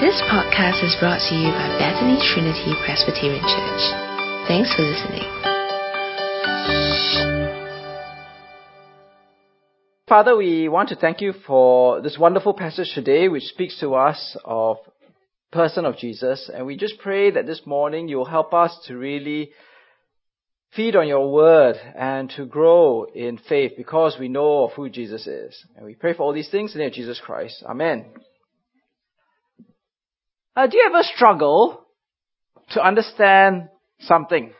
This podcast is brought to you by Bethany Trinity Presbyterian Church. Thanks for listening. Father, we want to thank you for this wonderful passage today which speaks to us of person of Jesus. And we just pray that this morning you will help us to really feed on your word and to grow in faith because we know of who Jesus is. And we pray for all these things in the name of Jesus Christ. Amen. Uh, do you ever struggle to understand something?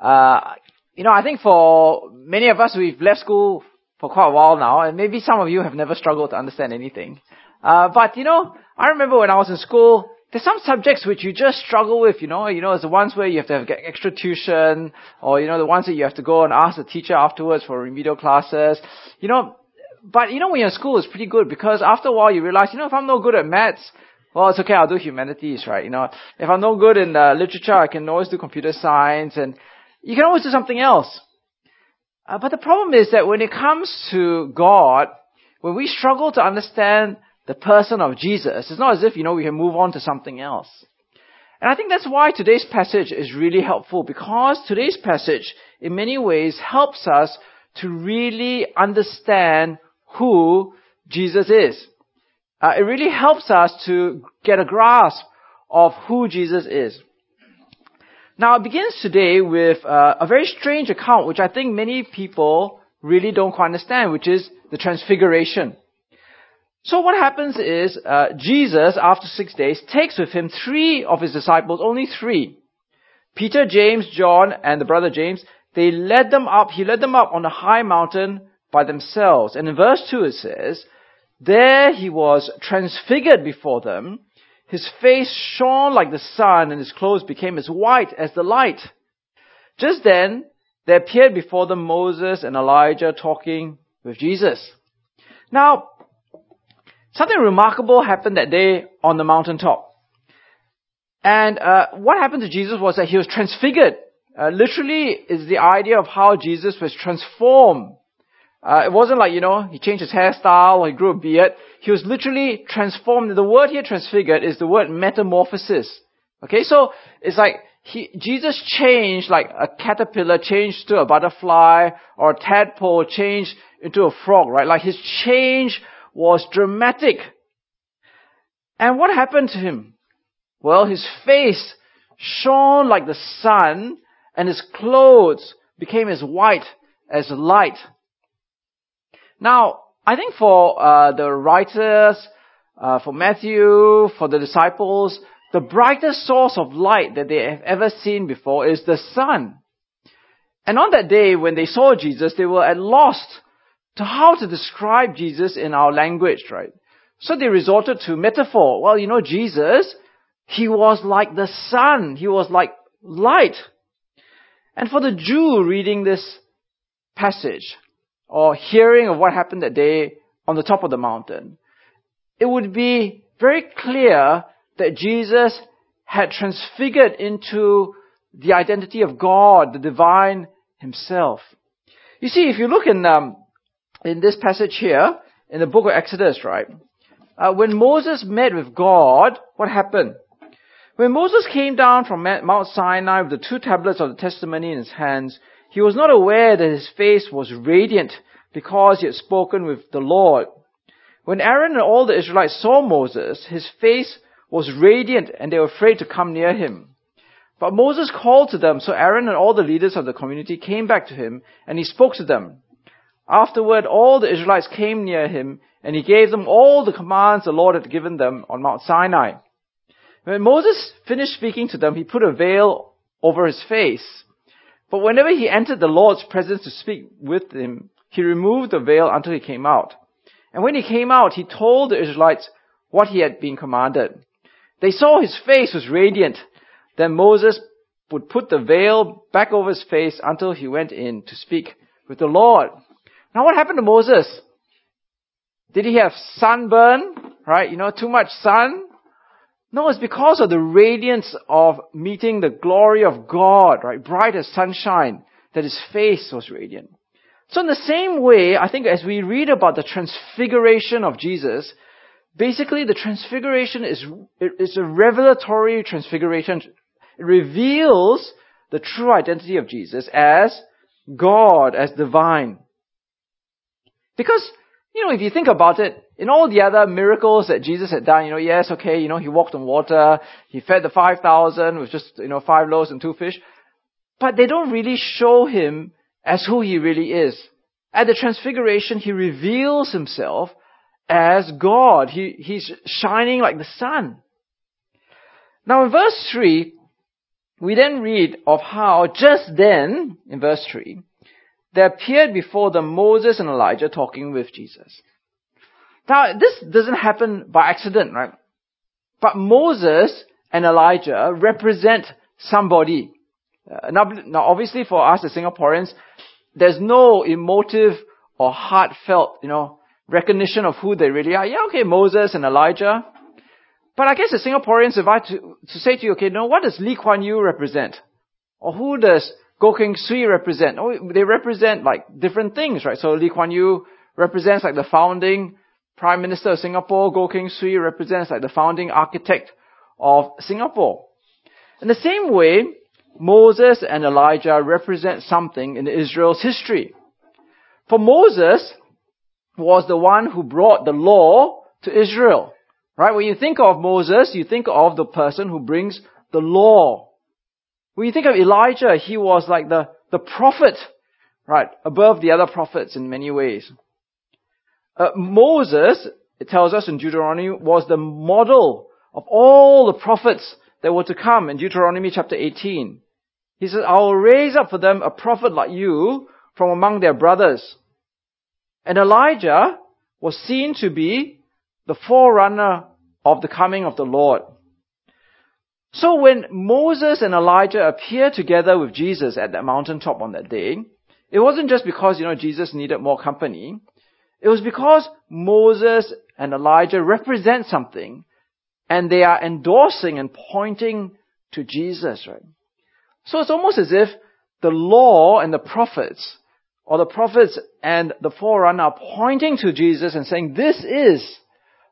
Uh, you know, I think for many of us, we've left school for quite a while now, and maybe some of you have never struggled to understand anything. Uh, but you know, I remember when I was in school, there's some subjects which you just struggle with, you know, you know, it's the ones where you have to have extra tuition, or, you know, the ones that you have to go and ask the teacher afterwards for remedial classes, you know, but you know, when you're in school, it's pretty good because after a while you realize, you know, if I'm no good at maths, well, it's okay, I'll do humanities, right? You know, if I'm no good in uh, literature, I can always do computer science, and you can always do something else. Uh, but the problem is that when it comes to God, when we struggle to understand the person of Jesus. It's not as if, you know, we can move on to something else. And I think that's why today's passage is really helpful because today's passage in many ways helps us to really understand who Jesus is. Uh, it really helps us to get a grasp of who Jesus is. Now it begins today with uh, a very strange account which I think many people really don't quite understand, which is the transfiguration. So what happens is, uh, Jesus, after six days, takes with him three of his disciples, only three. Peter, James, John, and the brother James, they led them up, he led them up on a high mountain by themselves. And in verse 2 it says, There he was transfigured before them. His face shone like the sun, and his clothes became as white as the light. Just then, there appeared before them Moses and Elijah talking with Jesus. Now, Something remarkable happened that day on the mountaintop. And uh, what happened to Jesus was that he was transfigured. Uh, literally is the idea of how Jesus was transformed. Uh, it wasn't like, you know, he changed his hairstyle or he grew a beard. He was literally transformed. The word here transfigured is the word metamorphosis. Okay, so it's like he, Jesus changed like a caterpillar changed to a butterfly or a tadpole changed into a frog, right? Like his change was dramatic. And what happened to him? Well, his face shone like the sun and his clothes became as white as light. Now, I think for uh, the writers, uh, for Matthew, for the disciples, the brightest source of light that they have ever seen before is the sun. And on that day when they saw Jesus, they were at lost to how to describe Jesus in our language, right? So they resorted to metaphor. Well, you know, Jesus, he was like the sun. He was like light. And for the Jew reading this passage, or hearing of what happened that day on the top of the mountain, it would be very clear that Jesus had transfigured into the identity of God, the divine himself. You see, if you look in um, in this passage here, in the book of Exodus, right? Uh, when Moses met with God, what happened? When Moses came down from Mount Sinai with the two tablets of the testimony in his hands, he was not aware that his face was radiant because he had spoken with the Lord. When Aaron and all the Israelites saw Moses, his face was radiant and they were afraid to come near him. But Moses called to them, so Aaron and all the leaders of the community came back to him and he spoke to them. Afterward, all the Israelites came near him, and he gave them all the commands the Lord had given them on Mount Sinai. When Moses finished speaking to them, he put a veil over his face. But whenever he entered the Lord's presence to speak with him, he removed the veil until he came out. And when he came out, he told the Israelites what he had been commanded. They saw his face was radiant. Then Moses would put the veil back over his face until he went in to speak with the Lord. Now what happened to Moses? Did he have sunburn? Right? You know, too much sun? No, it's because of the radiance of meeting the glory of God, right? Bright as sunshine, that his face was radiant. So in the same way, I think as we read about the transfiguration of Jesus, basically the transfiguration is, is a revelatory transfiguration. It reveals the true identity of Jesus as God, as divine. Because, you know, if you think about it, in all the other miracles that Jesus had done, you know, yes, okay, you know, he walked on water, he fed the 5,000 with just, you know, five loaves and two fish, but they don't really show him as who he really is. At the transfiguration, he reveals himself as God. He, he's shining like the sun. Now in verse 3, we then read of how just then, in verse 3, there appeared before them Moses and Elijah talking with Jesus. Now, this doesn't happen by accident, right? But Moses and Elijah represent somebody. Uh, now, now, obviously for us as Singaporeans, there's no emotive or heartfelt, you know, recognition of who they really are. Yeah, okay, Moses and Elijah. But I guess as Singaporeans, if I to, to say to you, okay, now what does Lee Kuan Yew represent? Or who does Goh Keng Swee represent? Oh, they represent like different things, right? So Lee Kuan Yew represents like the founding Prime Minister of Singapore. Goh Keng Swee represents like the founding architect of Singapore. In the same way, Moses and Elijah represent something in Israel's history. For Moses was the one who brought the law to Israel. Right? When you think of Moses, you think of the person who brings the law. When you think of Elijah, he was like the, the prophet, right? Above the other prophets in many ways. Uh, Moses, it tells us in Deuteronomy, was the model of all the prophets that were to come in Deuteronomy chapter 18. He says, I will raise up for them a prophet like you from among their brothers. And Elijah was seen to be the forerunner of the coming of the Lord. So when Moses and Elijah appeared together with Jesus at that mountaintop on that day, it wasn't just because, you know, Jesus needed more company. It was because Moses and Elijah represent something and they are endorsing and pointing to Jesus, right? So it's almost as if the law and the prophets, or the prophets and the forerunner are pointing to Jesus and saying, this is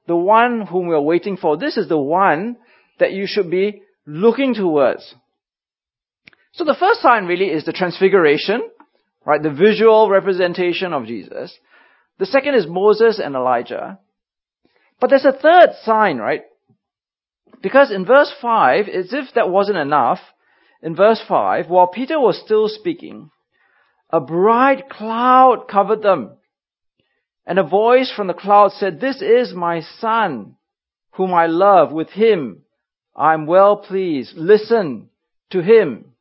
the one whom we are waiting for. This is the one that you should be looking towards. So the first sign really is the transfiguration, right? The visual representation of Jesus. The second is Moses and Elijah. But there's a third sign, right? Because in verse 5, as if that wasn't enough, in verse 5, while Peter was still speaking, a bright cloud covered them. And a voice from the cloud said, This is my son, whom I love. With him I am well pleased. Listen to him.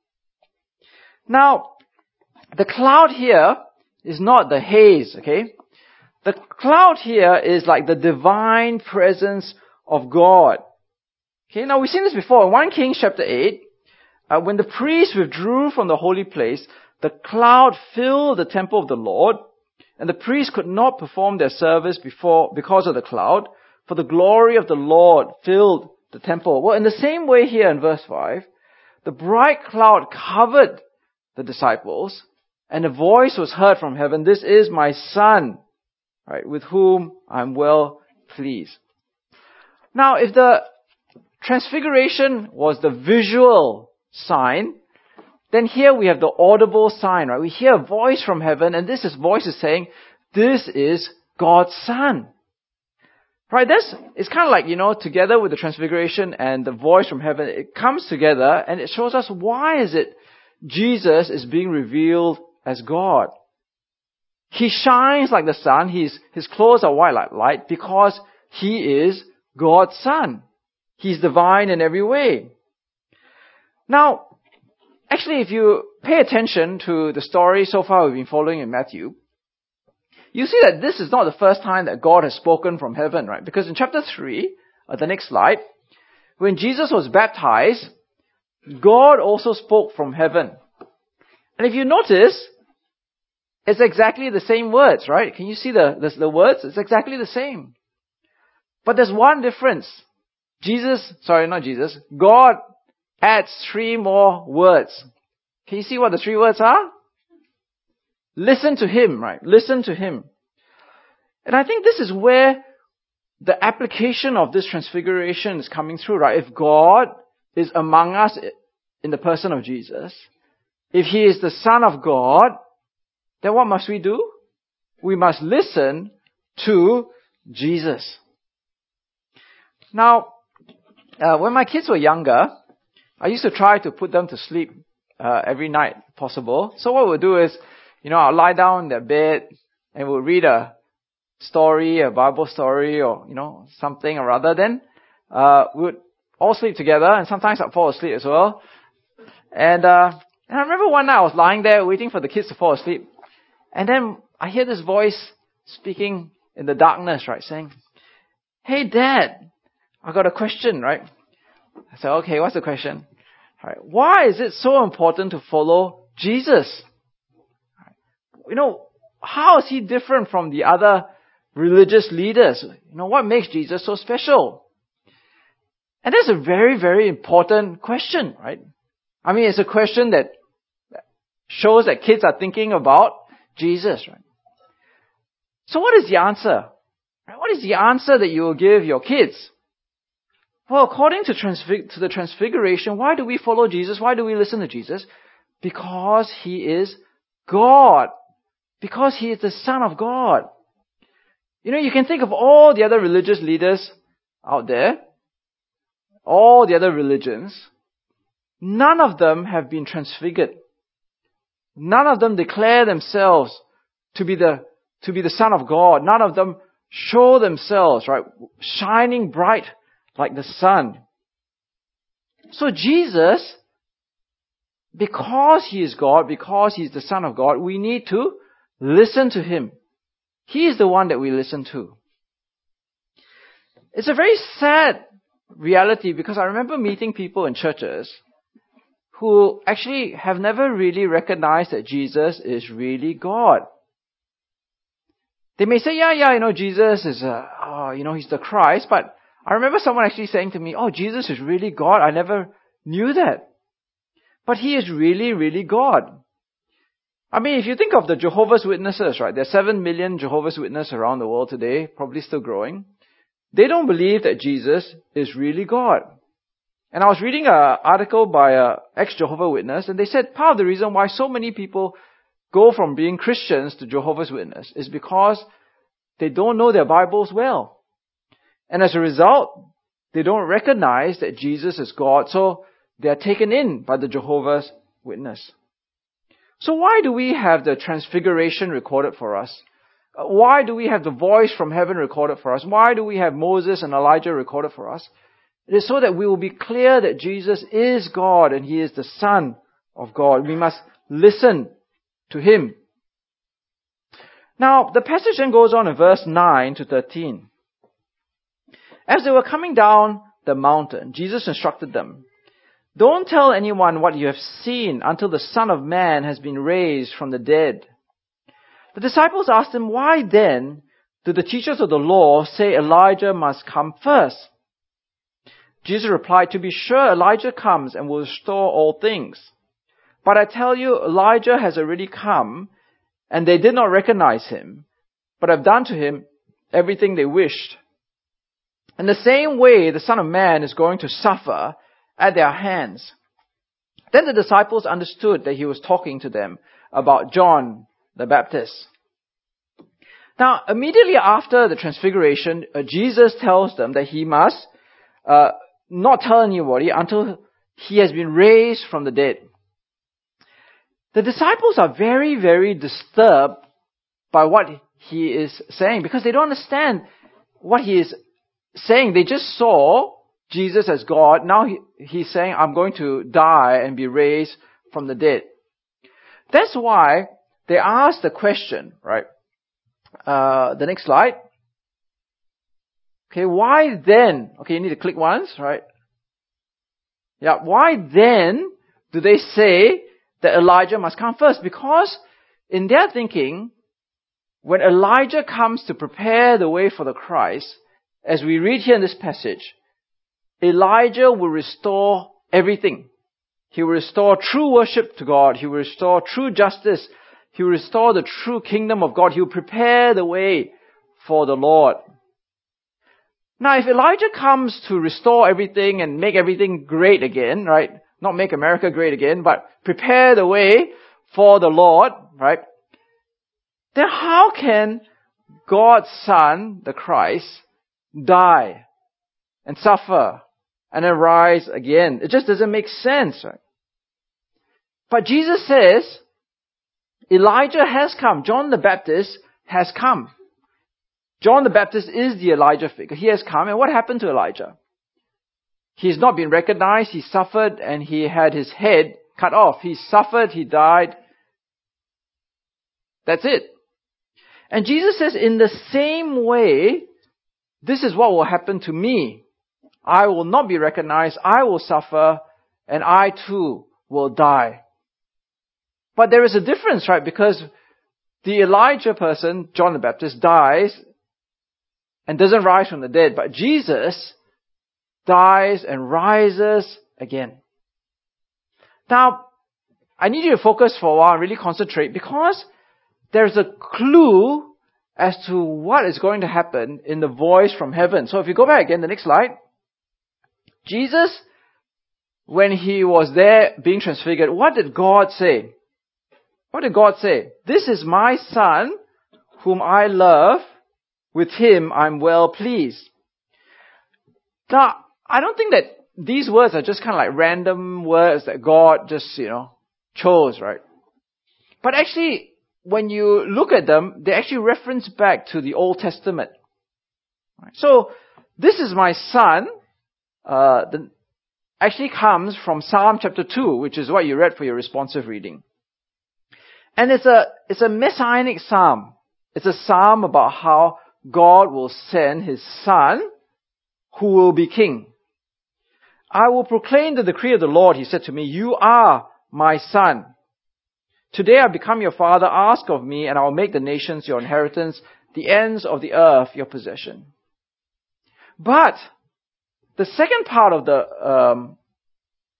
Now, the cloud here is not the haze, okay? The cloud here is like the divine presence of God. Okay, now we've seen this before. In 1 Kings chapter 8, uh, when the priests withdrew from the holy place, the cloud filled the temple of the Lord, and the priests could not perform their service before, because of the cloud, for the glory of the Lord filled the temple. Well, in the same way here in verse 5, the bright cloud covered the disciples, and a voice was heard from heaven, this is my son, right, with whom I'm well pleased. Now, if the transfiguration was the visual sign, then here we have the audible sign, right? We hear a voice from heaven, and this is voice is saying, this is God's Son. Right? This is kind of like, you know, together with the transfiguration and the voice from heaven, it comes together and it shows us why is it Jesus is being revealed as God. He shines like the sun, His his clothes are white like light because he is God's son. He's divine in every way. Now, actually, if you pay attention to the story so far we've been following in Matthew, you see that this is not the first time that God has spoken from heaven, right? Because in chapter 3, uh, the next slide, when Jesus was baptized, God also spoke from heaven. And if you notice, it's exactly the same words, right? Can you see the, the, the words? It's exactly the same. But there's one difference. Jesus, sorry, not Jesus, God adds three more words. Can you see what the three words are? Listen to Him, right? Listen to Him. And I think this is where the application of this transfiguration is coming through, right? If God is among us in the person of Jesus, if He is the Son of God, then what must we do? We must listen to Jesus. Now, uh, when my kids were younger, I used to try to put them to sleep uh, every night possible. So what we'll do is, you know, I'll lie down in their bed and we'll read a story, a Bible story, or you know something or other. Then uh, we would all sleep together, and sometimes I'd fall asleep as well. And uh, and I remember one night I was lying there waiting for the kids to fall asleep, and then I hear this voice speaking in the darkness, right, saying, "Hey, Dad, I got a question, right?" I said, "Okay, what's the question?" Right. Why is it so important to follow Jesus? You know, how is he different from the other religious leaders? You know, what makes Jesus so special? And that's a very, very important question, right? I mean, it's a question that shows that kids are thinking about Jesus, right? So what is the answer? What is the answer that you will give your kids? Well, according to, transfig- to the transfiguration, why do we follow Jesus? Why do we listen to Jesus? Because He is God. Because He is the Son of God. You know, you can think of all the other religious leaders out there, all the other religions, none of them have been transfigured. None of them declare themselves to be the, to be the Son of God. None of them show themselves, right, shining bright like the sun. So Jesus, because He is God, because He is the Son of God, we need to listen to Him. He is the one that we listen to. It's a very sad reality because I remember meeting people in churches who actually have never really recognized that Jesus is really God. They may say, yeah, yeah, you know, Jesus is, uh, oh, you know, he's the Christ, but I remember someone actually saying to me, oh, Jesus is really God. I never knew that. But he is really, really God. I mean, if you think of the Jehovah's Witnesses, right? There are seven million Jehovah's Witnesses around the world today, probably still growing. They don't believe that Jesus is really God. And I was reading an article by a ex-Jehovah Witness, and they said part of the reason why so many people go from being Christians to Jehovah's Witness is because they don't know their Bibles well. And as a result, they don't recognize that Jesus is God, so they are taken in by the Jehovah's Witness. So why do we have the transfiguration recorded for us? Why do we have the voice from heaven recorded for us? Why do we have Moses and Elijah recorded for us? It is so that we will be clear that Jesus is God and He is the Son of God. We must listen to Him. Now, the passage then goes on in verse 9 to 13. As they were coming down the mountain, Jesus instructed them, Don't tell anyone what you have seen until the Son of Man has been raised from the dead. The disciples asked him, Why then do the teachers of the law say Elijah must come first? Jesus replied, To be sure, Elijah comes and will restore all things. But I tell you, Elijah has already come, and they did not recognize him, but have done to him everything they wished. In the same way, the Son of Man is going to suffer at their hands. Then the disciples understood that he was talking to them about John the Baptist. Now, immediately after the transfiguration, uh, Jesus tells them that he must uh, not tell anybody until he has been raised from the dead. The disciples are very, very disturbed by what he is saying because they don't understand what he is saying they just saw Jesus as God. Now he, he's saying, I'm going to die and be raised from the dead. That's why they ask the question, right? Uh, the next slide. Okay, why then? Okay, you need to click once, right? Yeah, why then do they say that Elijah must come first? Because in their thinking, when Elijah comes to prepare the way for the Christ, as we read here in this passage, Elijah will restore everything. He will restore true worship to God. He will restore true justice. He will restore the true kingdom of God. He will prepare the way for the Lord. Now, if Elijah comes to restore everything and make everything great again, right? Not make America great again, but prepare the way for the Lord, right? Then how can God's Son, the Christ, die and suffer and then rise again? It just doesn't make sense, right? But Jesus says, Elijah has come. John the Baptist has come. John the Baptist is the Elijah figure. He has come. And what happened to Elijah? He's not been recognized. He suffered and he had his head cut off. He suffered. He died. That's it. And Jesus says, in the same way, this is what will happen to me. I will not be recognized. I will suffer and I too will die. But there is a difference, right? Because the Elijah person, John the Baptist, dies and doesn't rise from the dead. But Jesus dies and rises again. Now, I need you to focus for a while and really concentrate because there's a clue as to what is going to happen in the voice from heaven. So if you go back again, the next slide. Jesus, when he was there being transfigured, what did God say? What did God say? This is my son whom I love. With him I'm well pleased. Now, I don't think that these words are just kind of like random words that God just, you know, chose, right? But actually, when you look at them, they actually reference back to the Old Testament. So, this is my son, uh, the, actually comes from Psalm chapter 2, which is what you read for your responsive reading. And it's a, it's a messianic psalm. It's a psalm about how God will send his son who will be king. I will proclaim the decree of the Lord, he said to me, you are my son. Today I become your father, ask of me, and I will make the nations your inheritance, the ends of the earth your possession. But, the second part of the, um,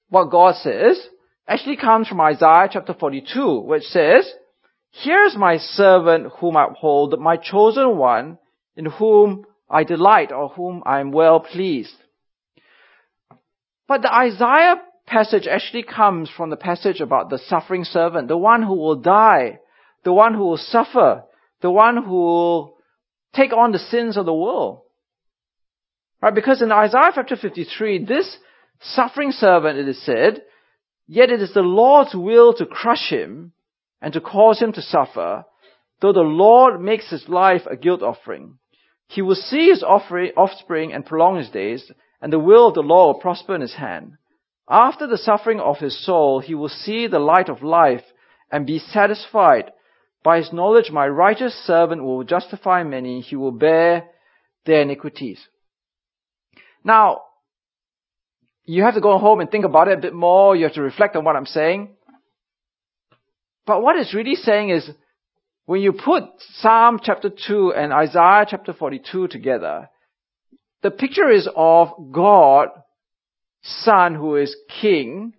what God says, actually comes from Isaiah chapter 42, which says, Here's my servant whom I uphold, my chosen one, in whom I delight or whom I am well pleased. But the Isaiah passage actually comes from the passage about the suffering servant, the one who will die, the one who will suffer, the one who will take on the sins of the world. Right? Because in Isaiah chapter 53, this suffering servant, it is said, Yet it is the Lord's will to crush him and to cause him to suffer, though the Lord makes his life a guilt offering. He will see his offspring and prolong his days, and the will of the Lord will prosper in his hand. After the suffering of his soul, he will see the light of life and be satisfied. By his knowledge, my righteous servant will justify many. He will bear their iniquities. Now, you have to go home and think about it a bit more. You have to reflect on what I'm saying. But what it's really saying is, when you put Psalm chapter 2 and Isaiah chapter 42 together, the picture is of God, Son who is King,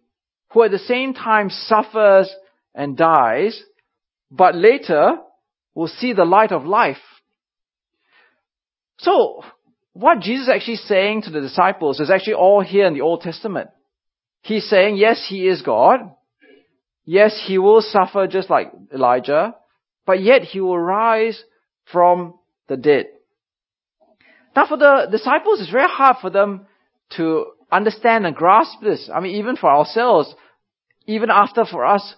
who at the same time suffers and dies, but later will see the light of life. So, what Jesus is actually saying to the disciples is actually all here in the Old Testament. He's saying, yes, he is God. Yes, he will suffer just like Elijah, but yet he will rise from the dead. Now for the disciples, it's very hard for them to understand and grasp this. I mean, even for ourselves, even after for us,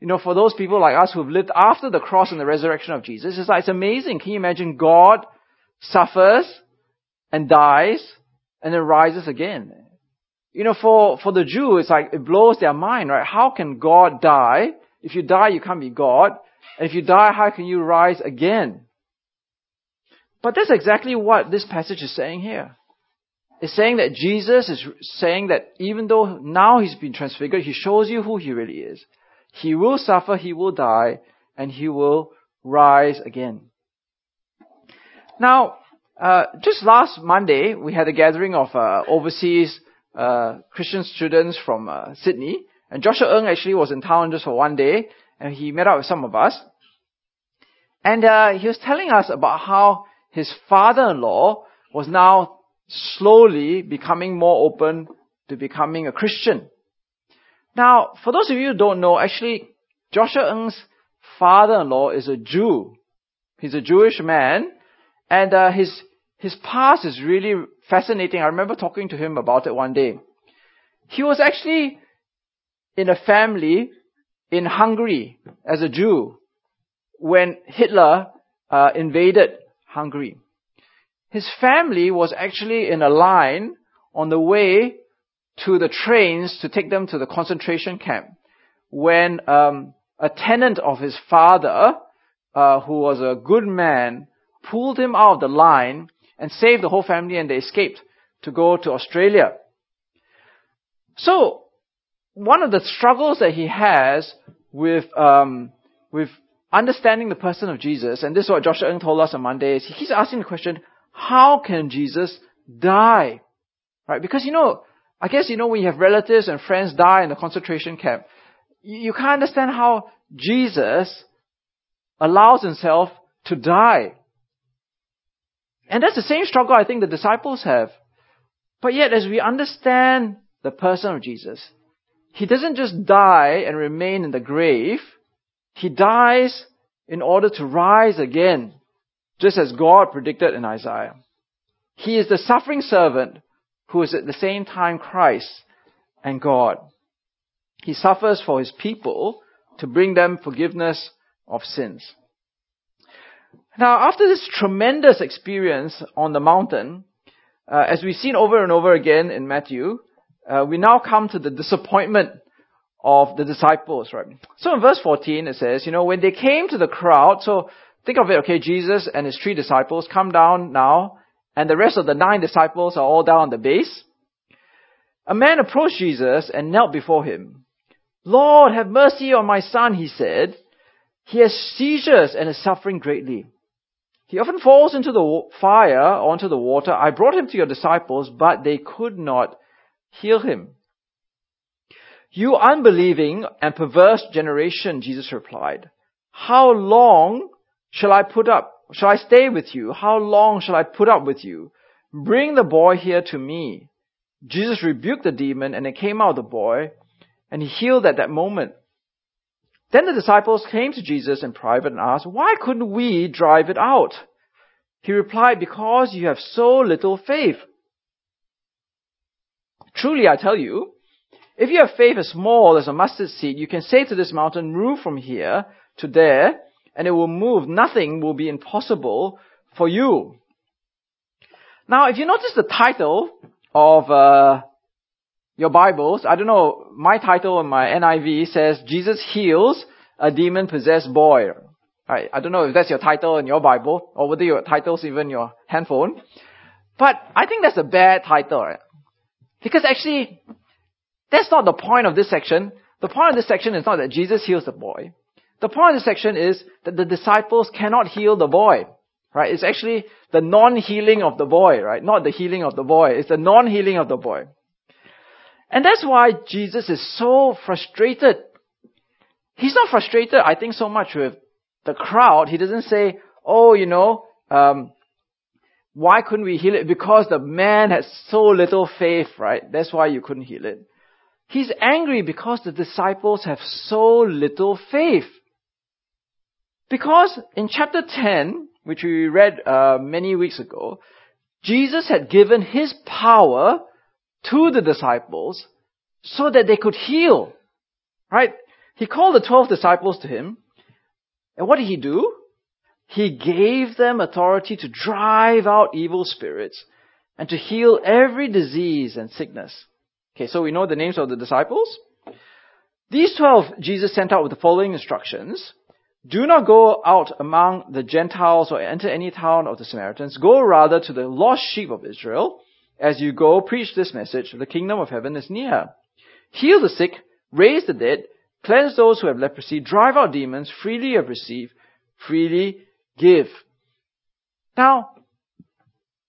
you know, for those people like us who've lived after the cross and the resurrection of Jesus, it's like, it's amazing. Can you imagine God suffers and dies and then rises again. You know, for, for the Jew, it's like, it blows their mind, right? How can God die? If you die, you can't be God. And if you die, how can you rise again? But that's exactly what this passage is saying here. It's saying that Jesus is saying that even though now he's been transfigured, he shows you who he really is. He will suffer, he will die, and he will rise again. Now, uh, just last Monday, we had a gathering of uh, overseas uh, Christian students from uh, Sydney, and Joshua Ng actually was in town just for one day, and he met up with some of us. And uh, he was telling us about how his father-in-law was now slowly becoming more open to becoming a Christian. Now, for those of you who don't know, actually, Joshua Ng's father-in-law is a Jew. He's a Jewish man, and uh, his his past is really fascinating. I remember talking to him about it one day. He was actually in a family in Hungary as a Jew when Hitler uh, invaded Hungary. His family was actually in a line on the way to the trains to take them to the concentration camp when um, a tenant of his father, uh, who was a good man, pulled him out of the line and saved the whole family and they escaped to go to Australia. So, one of the struggles that he has with, um, with understanding the person of Jesus, and this is what Joshua Ng told us on Monday, is he keeps asking the question, how can Jesus die? Right? Because you know, I guess you know when you have relatives and friends die in a concentration camp, you, you can't understand how Jesus allows himself to die. And that's the same struggle I think the disciples have. But yet, as we understand the person of Jesus, he doesn't just die and remain in the grave. He dies in order to rise again, just as God predicted in Isaiah. He is the suffering servant who is at the same time Christ and God. He suffers for his people to bring them forgiveness of sins. Now, after this tremendous experience on the mountain, uh, as we've seen over and over again in Matthew, uh, we now come to the disappointment of the disciples, right? So in verse 14 it says, you know, when they came to the crowd, so think of it, okay, Jesus and his three disciples come down now, and the rest of the nine disciples are all down on the base. A man approached Jesus and knelt before him. Lord, have mercy on my son, he said. He has seizures and is suffering greatly. He often falls into the fire or into the water. I brought him to your disciples, but they could not heal him. You unbelieving and perverse generation, Jesus replied, how long shall I put up, shall I stay with you? How long shall I put up with you? Bring the boy here to me. Jesus rebuked the demon and it came out of the boy and he healed at that moment. Then the disciples came to Jesus in private and asked, why couldn't we drive it out? He replied, because you have so little faith. Truly I tell you, if you have faith as small as a mustard seed, you can say to this mountain, move from here to there, and it will move. Nothing will be impossible for you. Now, if you notice the title of uh, your Bibles, I don't know, my title in my NIV says, Jesus heals a demon-possessed boy. I, I don't know if that's your title in your Bible, or whether your title's even your handphone. But I think that's a bad title, right? Because actually, that's not the point of this section. The point of this section is not that Jesus heals the boy. The point of this section is that the disciples cannot heal the boy. Right? It's actually the non-healing of the boy, right? Not the healing of the boy. It's the non-healing of the boy. And that's why Jesus is so frustrated. He's not frustrated, I think, so much with the crowd. He doesn't say, oh, you know, um, why couldn't we heal it? Because the man had so little faith, right? That's why you couldn't heal it. He's angry because the disciples have so little faith. Because in chapter 10, which we read uh, many weeks ago, Jesus had given his power to the disciples so that they could heal. Right? He called the 12 disciples to him. And what did he do? He gave them authority to drive out evil spirits and to heal every disease and sickness. Okay, so we know the names of the disciples. These twelve Jesus sent out with the following instructions. Do not go out among the Gentiles or enter any town of the Samaritans. Go rather to the lost sheep of Israel. As you go, preach this message. The kingdom of heaven is near. Heal the sick, raise the dead, cleanse those who have leprosy, drive out demons, freely have received, freely give. Now,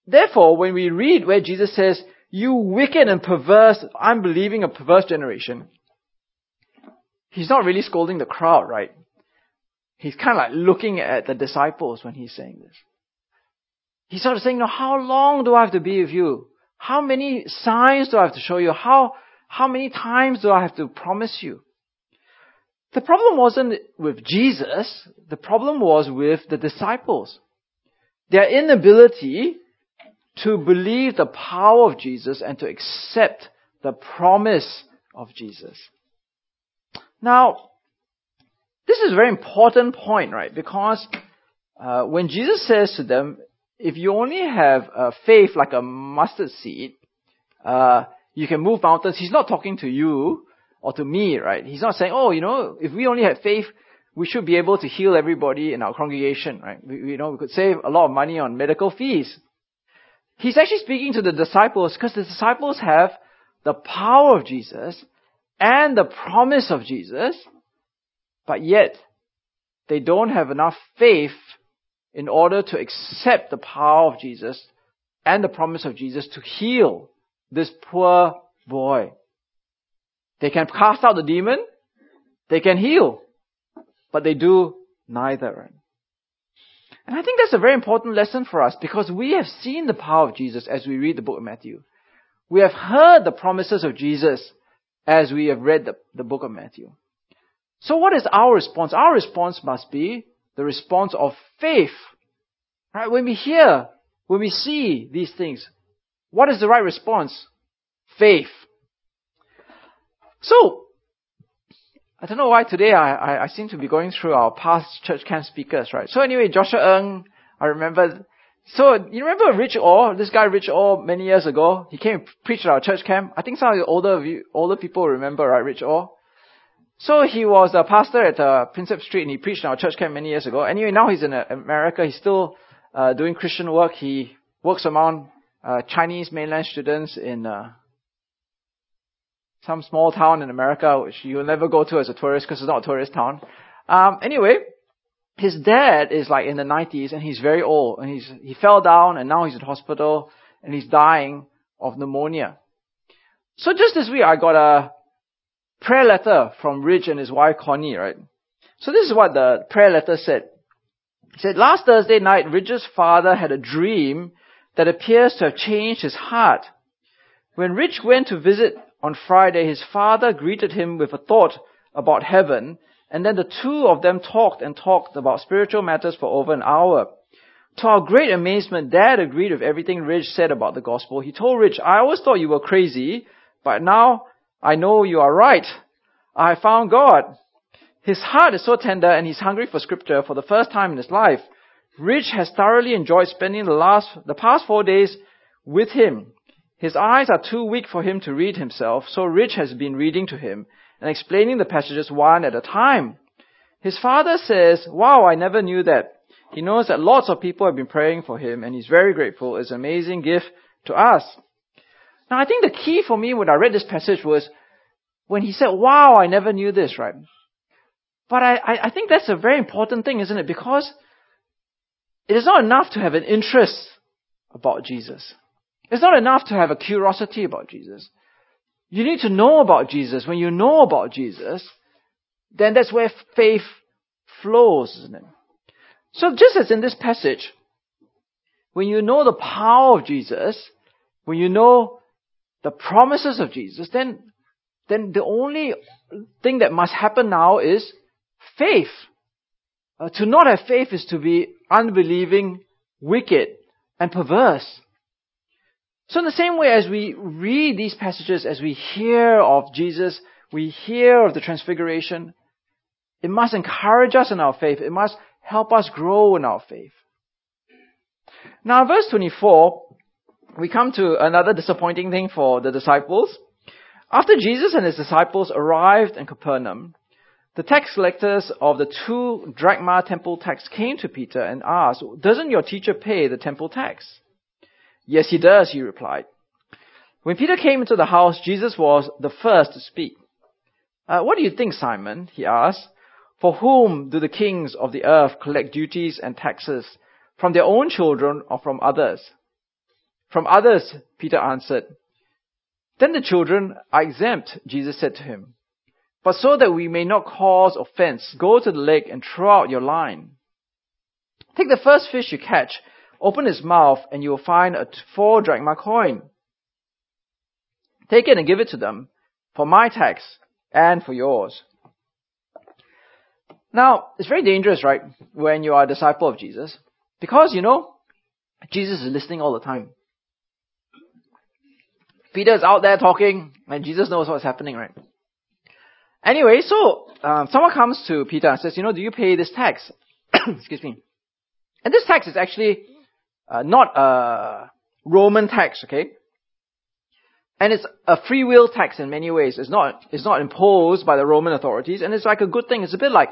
therefore, when we read where Jesus says, you wicked and perverse, unbelieving and perverse generation, he's not really scolding the crowd, right? He's kind of like looking at the disciples when he's saying this. He's sort of saying, no, how long do I have to be with you? How many signs do I have to show you? How, how many times do I have to promise you? The problem wasn't with Jesus. The problem was with the disciples. Their inability to believe the power of Jesus and to accept the promise of Jesus. Now, this is a very important point, right? Because uh, when Jesus says to them, if you only have uh, faith like a mustard seed, uh, you can move mountains. He's not talking to you or to me, right? He's not saying, oh, you know, if we only had faith, we should be able to heal everybody in our congregation, right? We, you know, we could save a lot of money on medical fees. He's actually speaking to the disciples because the disciples have the power of Jesus and the promise of Jesus, but yet they don't have enough faith in order to accept the power of Jesus and the promise of Jesus to heal this poor boy. They can cast out the demon, they can heal, but they do neither. And I think that's a very important lesson for us because we have seen the power of Jesus as we read the book of Matthew. We have heard the promises of Jesus as we have read the, the book of Matthew. So what is our response? Our response must be the response of faith. Right? When we hear, when we see these things, what is the right response? Faith. So, I don't know why today I, I, I, seem to be going through our past church camp speakers, right? So anyway, Joshua Ng, I remember, so you remember Rich Orr, this guy Rich Orr many years ago? He came and preached at our church camp. I think some of the older, older people remember, right, Rich Orr? So he was a pastor at uh, Prinsep Street and he preached in our church camp many years ago. Anyway, now he's in uh, America. He's still uh, doing Christian work. He works among uh, Chinese mainland students in uh, some small town in America, which you'll never go to as a tourist because it's not a tourist town. Um, anyway, his dad is like in the 90s and he's very old and he's he fell down and now he's in hospital and he's dying of pneumonia. So just this week I got a prayer letter from Rich and his wife Connie, right? So this is what the prayer letter said. It said, last Thursday night, Rich's father had a dream that appears to have changed his heart. When Rich went to visit on Friday, his father greeted him with a thought about heaven, and then the two of them talked and talked about spiritual matters for over an hour. To our great amazement, Dad agreed with everything Rich said about the gospel. He told Rich, I always thought you were crazy, but now I know you are right. I found God. His heart is so tender and he's hungry for scripture for the first time in his life. Rich has thoroughly enjoyed spending the last, the past four days with him. His eyes are too weak for him to read himself, so Rich has been reading to him and explaining the passages one at a time. His father says, wow, I never knew that. He knows that lots of people have been praying for him and he's very grateful. It's an amazing gift to us. Now I think the key for me when I read this passage was when he said, wow, I never knew this, right? But I, I, think that's a very important thing, isn't it? Because it is not enough to have an interest about Jesus. It's not enough to have a curiosity about Jesus. You need to know about Jesus. When you know about Jesus, then that's where faith flows, isn't it? So just as in this passage, when you know the power of Jesus, when you know the promises of Jesus, then, then the only thing that must happen now is faith. Uh, to not have faith is to be unbelieving, wicked, and perverse. So in the same way as we read these passages, as we hear of Jesus, we hear of the transfiguration, it must encourage us in our faith. It must help us grow in our faith. Now, verse 24, we come to another disappointing thing for the disciples. After Jesus and his disciples arrived in Capernaum, the tax collectors of the two drachma temple tax came to Peter and asked, Doesn't your teacher pay the temple tax? Yes, he does, he replied. When Peter came into the house, Jesus was the first to speak. Uh, what do you think, Simon? He asked. For whom do the kings of the earth collect duties and taxes? From their own children or from others? From others, Peter answered. Then the children are exempt, Jesus said to him. But so that we may not cause offense, go to the lake and throw out your line. Take the first fish you catch Open its mouth and you will find a four drachma coin. Take it and give it to them for my tax and for yours. Now, it's very dangerous, right, when you are a disciple of Jesus, because, you know, Jesus is listening all the time. Peter is out there talking, and Jesus knows what's happening, right? Anyway, so um, someone comes to Peter and says, you know, do you pay this tax? Excuse me. And this tax is actually uh, not a Roman tax, okay? And it's a free will tax in many ways. It's not, it's not imposed by the Roman authorities, and it's like a good thing. It's a bit like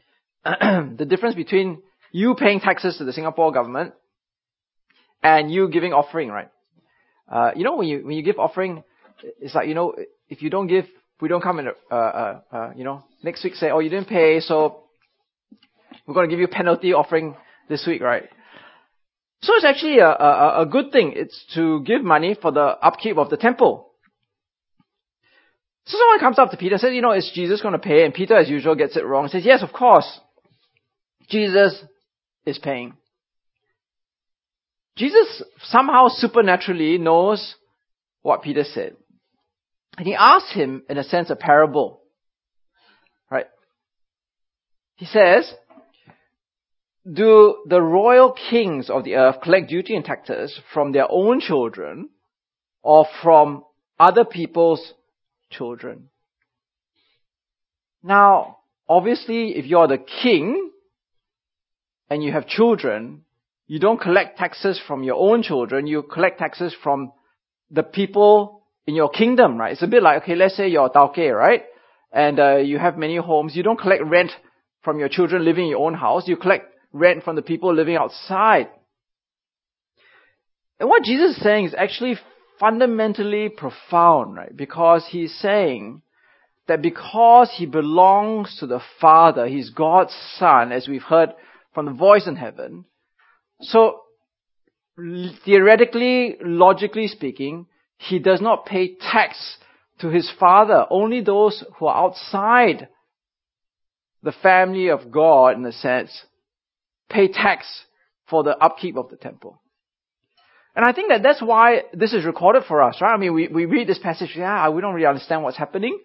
the difference between you paying taxes to the Singapore government and you giving offering, right? Uh, you know, when you when you give offering, it's like you know, if you don't give, we don't come in. Uh, uh, uh, you know, next week say, oh, you didn't pay, so we're going to give you a penalty offering this week, right? So it's actually a, a, a good thing. It's to give money for the upkeep of the temple. So someone comes up to Peter and says, you know, is Jesus going to pay? And Peter, as usual, gets it wrong. Says, yes, of course. Jesus is paying. Jesus somehow supernaturally knows what Peter said. And he asks him, in a sense, a parable. Right? He says, Do the royal kings of the earth collect duty and taxes from their own children or from other people's children? Now, obviously, if you're the king and you have children, you don't collect taxes from your own children, you collect taxes from the people in your kingdom, right? It's a bit like, okay, let's say you're a tauke, right? And uh, you have many homes. You don't collect rent from your children living in your own house. You collect rent from the people living outside. And what Jesus is saying is actually fundamentally profound, right? Because he's saying that because he belongs to the Father, he's God's Son, as we've heard from the voice in heaven, so, theoretically, logically speaking, he does not pay tax to his father. Only those who are outside the family of God, in a sense, pay tax for the upkeep of the temple. And I think that that's why this is recorded for us, right? I mean, we, we read this passage, yeah, we don't really understand what's happening.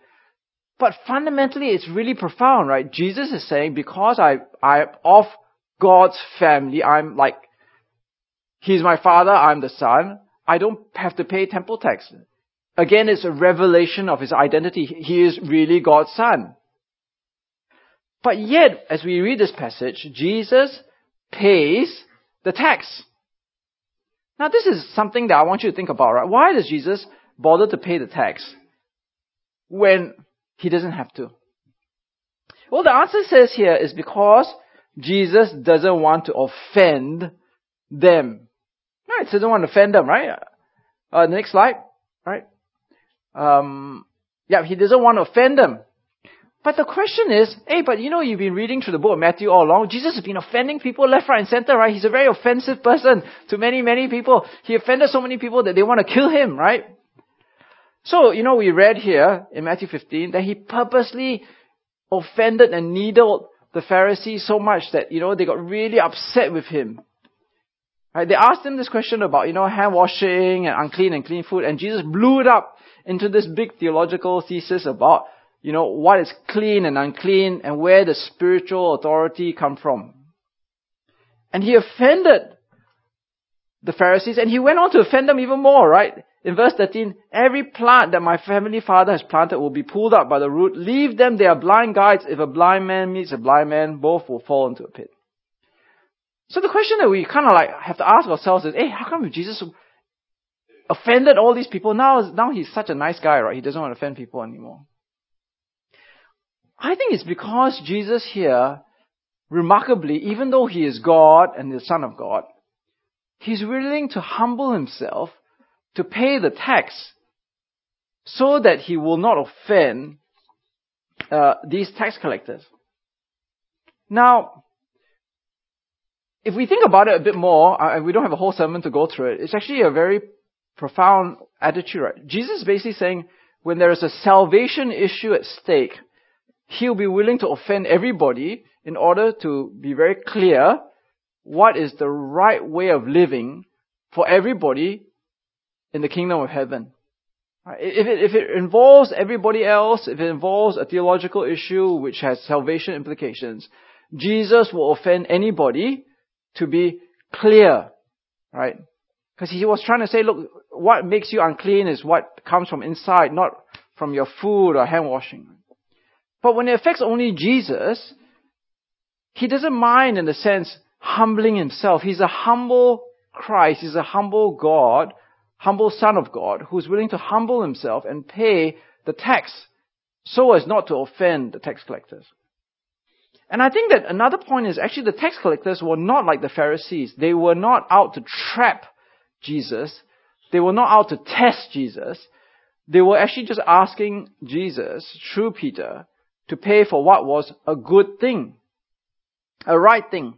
But fundamentally, it's really profound, right? Jesus is saying, because I, I'm of God's family, I'm like He's my father, I'm the son. I don't have to pay temple tax. Again, it's a revelation of his identity. He is really God's son. But yet, as we read this passage, Jesus pays the tax. Now this is something that I want you to think about, right? Why does Jesus bother to pay the tax when he doesn't have to? Well, the answer says here is because Jesus doesn't want to offend them. No, it doesn't want to offend them, right? Uh, next slide, right? Um, yeah, he doesn't want to offend them. But the question is, hey, but you know, you've been reading through the book of Matthew all along. Jesus has been offending people left, right, and center, right? He's a very offensive person to many, many people. He offended so many people that they want to kill him, right? So, you know, we read here in Matthew 15 that he purposely offended and needled the Pharisees so much that, you know, they got really upset with him. Right? They asked him this question about, you know, hand washing and unclean and clean food, and Jesus blew it up into this big theological thesis about, you know, what is clean and unclean and where the spiritual authority come from. And he offended the Pharisees and he went on to offend them even more, right? In verse 13, every plant that my family father has planted will be pulled up by the root. Leave them, they are blind guides. If a blind man meets a blind man, both will fall into a pit. So the question that we kind of like have to ask ourselves is, hey, how come Jesus offended all these people? Now, now he's such a nice guy, right? He doesn't want to offend people anymore. I think it's because Jesus here, remarkably, even though he is God and the Son of God, he's willing to humble himself to pay the tax so that he will not offend uh, these tax collectors. Now, if we think about it a bit more, uh, we don't have a whole sermon to go through it, it's actually a very profound attitude, right? Jesus is basically saying when there is a salvation issue at stake, he'll be willing to offend everybody in order to be very clear what is the right way of living for everybody in the kingdom of heaven. If it, if it involves everybody else, if it involves a theological issue which has salvation implications, Jesus will offend anybody to be clear, right? Because he was trying to say, look, what makes you unclean is what comes from inside, not from your food or hand washing. But when it affects only Jesus, he doesn't mind in the sense humbling himself. He's a humble Christ. He's a humble God, humble Son of God, who's willing to humble himself and pay the tax so as not to offend the tax collectors. And I think that another point is actually the tax collectors were not like the Pharisees. They were not out to trap Jesus. They were not out to test Jesus. They were actually just asking Jesus, through Peter, to pay for what was a good thing, a right thing.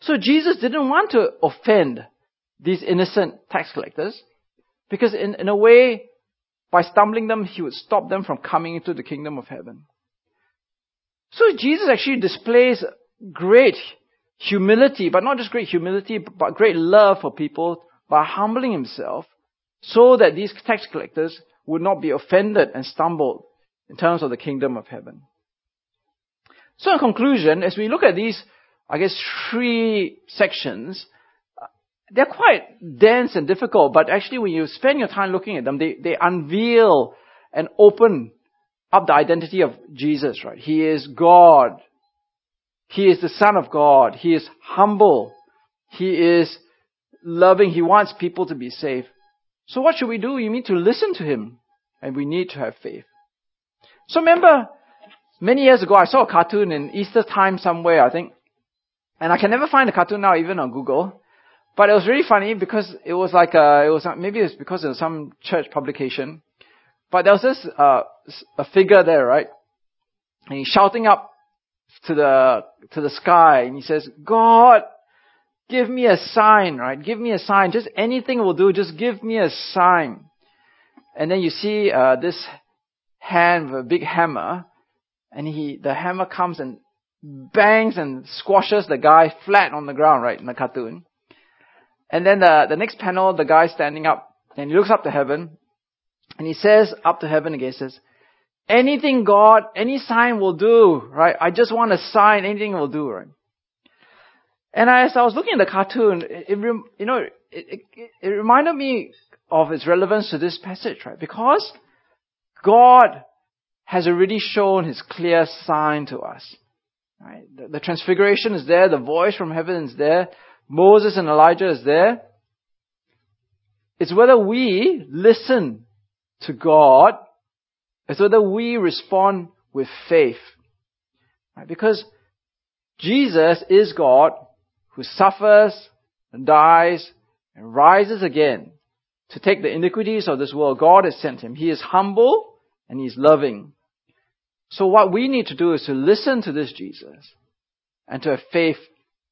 So Jesus didn't want to offend these innocent tax collectors because in, in a way, by stumbling them, he would stop them from coming into the kingdom of heaven. So Jesus actually displays great humility, but not just great humility, but great love for people by humbling himself so that these tax collectors would not be offended and stumbled in terms of the kingdom of heaven. So in conclusion, as we look at these, I guess, three sections, they're quite dense and difficult, but actually when you spend your time looking at them, they, they unveil and open up the identity of Jesus, right? He is God. He is the Son of God. He is humble. He is loving. He wants people to be saved. So what should we do? We need to listen to Him and we need to have faith. So remember, many years ago I saw a cartoon in Easter time somewhere, I think. And I can never find the cartoon now even on Google. But it was really funny because it was like a, it was, maybe it was because of some church publication. But there was this, uh, a figure there, right? And he's shouting up to the, to the sky and he says, God, give me a sign, right? Give me a sign. Just anything will do. Just give me a sign. And then you see, uh, this hand with a big hammer and he, the hammer comes and bangs and squashes the guy flat on the ground, right, in the cartoon. And then the, the next panel, the guy standing up and he looks up to heaven and he says up to heaven again, says, anything God, any sign will do, right? I just want a sign, anything will do, right? And as I was looking at the cartoon, it, it you know, it, it, it reminded me of its relevance to this passage, right? Because God has already shown his clear sign to us. Right? The, the transfiguration is there, the voice from heaven is there, Moses and Elijah is there. It's whether we listen to God, it's whether we respond with faith. Right? Because Jesus is God who suffers and dies and rises again to take the iniquities of this world. God has sent him. He is humble and He's loving. So what we need to do is to listen to this Jesus and to have faith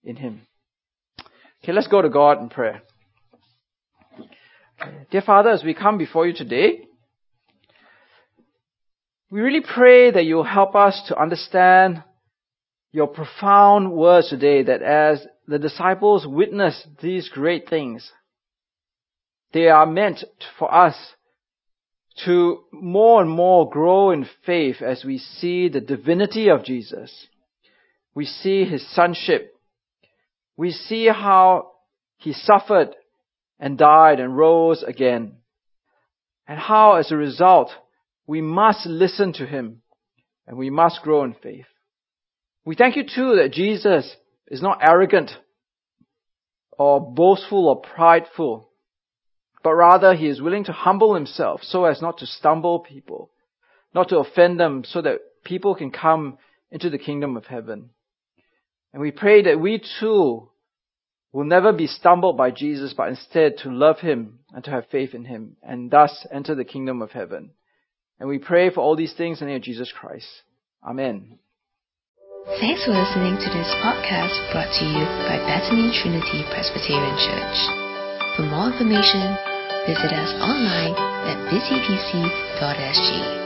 in Him. Okay, let's go to God in prayer. Dear Father, as we come before you today, we really pray that you'll help us to understand your profound words today that as the disciples witness these great things, they are meant for us to more and more grow in faith as we see the divinity of Jesus. We see his sonship. We see how he suffered and died and rose again. And how as a result, we must listen to him and we must grow in faith. We thank you too that Jesus is not arrogant or boastful or prideful, but rather he is willing to humble himself so as not to stumble people, not to offend them so that people can come into the kingdom of heaven. And we pray that we too will never be stumbled by Jesus, but instead to love him and to have faith in him and thus enter the kingdom of heaven. And we pray for all these things in the name of Jesus Christ. Amen. Thanks for listening to this podcast brought to you by Bethany Trinity Presbyterian Church. For more information, visit us online at busypc.sg.